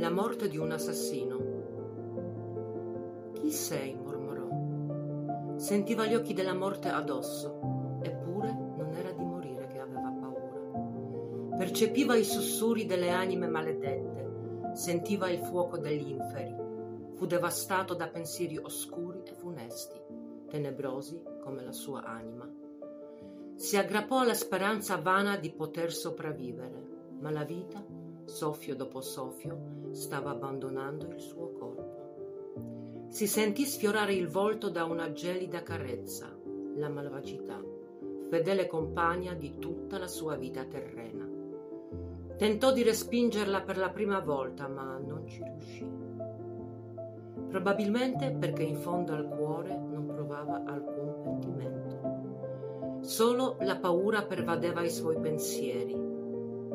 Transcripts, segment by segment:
La morte di un assassino. Chi sei? mormorò. Sentiva gli occhi della morte addosso, eppure non era di morire che aveva paura. Percepiva i sussurri delle anime maledette, sentiva il fuoco degli inferi. Fu devastato da pensieri oscuri e funesti, tenebrosi come la sua anima. Si aggrappò alla speranza vana di poter sopravvivere, ma la vita, soffio dopo soffio, stava abbandonando il suo corpo. Si sentì sfiorare il volto da una gelida carezza, la malvagità, fedele compagna di tutta la sua vita terrena. Tentò di respingerla per la prima volta, ma non ci riuscì. Probabilmente perché in fondo al cuore non provava alcun pentimento. Solo la paura pervadeva i suoi pensieri.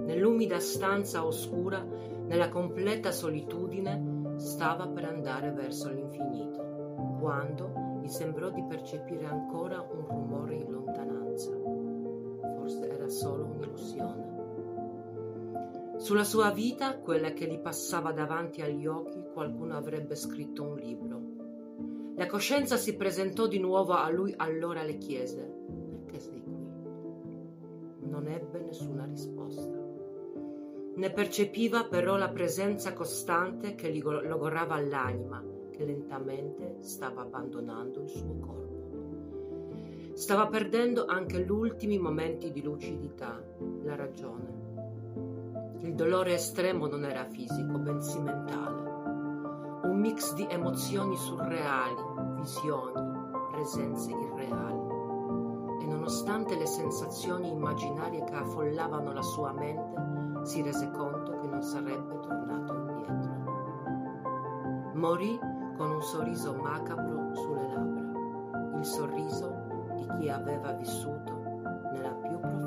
Nell'umida stanza oscura nella completa solitudine stava per andare verso l'infinito, quando gli sembrò di percepire ancora un rumore in lontananza. Forse era solo un'illusione. Sulla sua vita, quella che gli passava davanti agli occhi, qualcuno avrebbe scritto un libro. La coscienza si presentò di nuovo a lui, allora le chiese: Perché sei qui? Non ebbe nessuna risposta. Ne percepiva però la presenza costante che gli logorava l'anima, che lentamente stava abbandonando il suo corpo. Stava perdendo anche gli ultimi momenti di lucidità, la ragione. Il dolore estremo non era fisico, bensì mentale. Un mix di emozioni surreali, visioni, presenze irreali. E nonostante le sensazioni immaginarie che affollavano la sua mente, si rese conto che non sarebbe tornato indietro. Morì con un sorriso macabro sulle labbra, il sorriso di chi aveva vissuto nella più profonda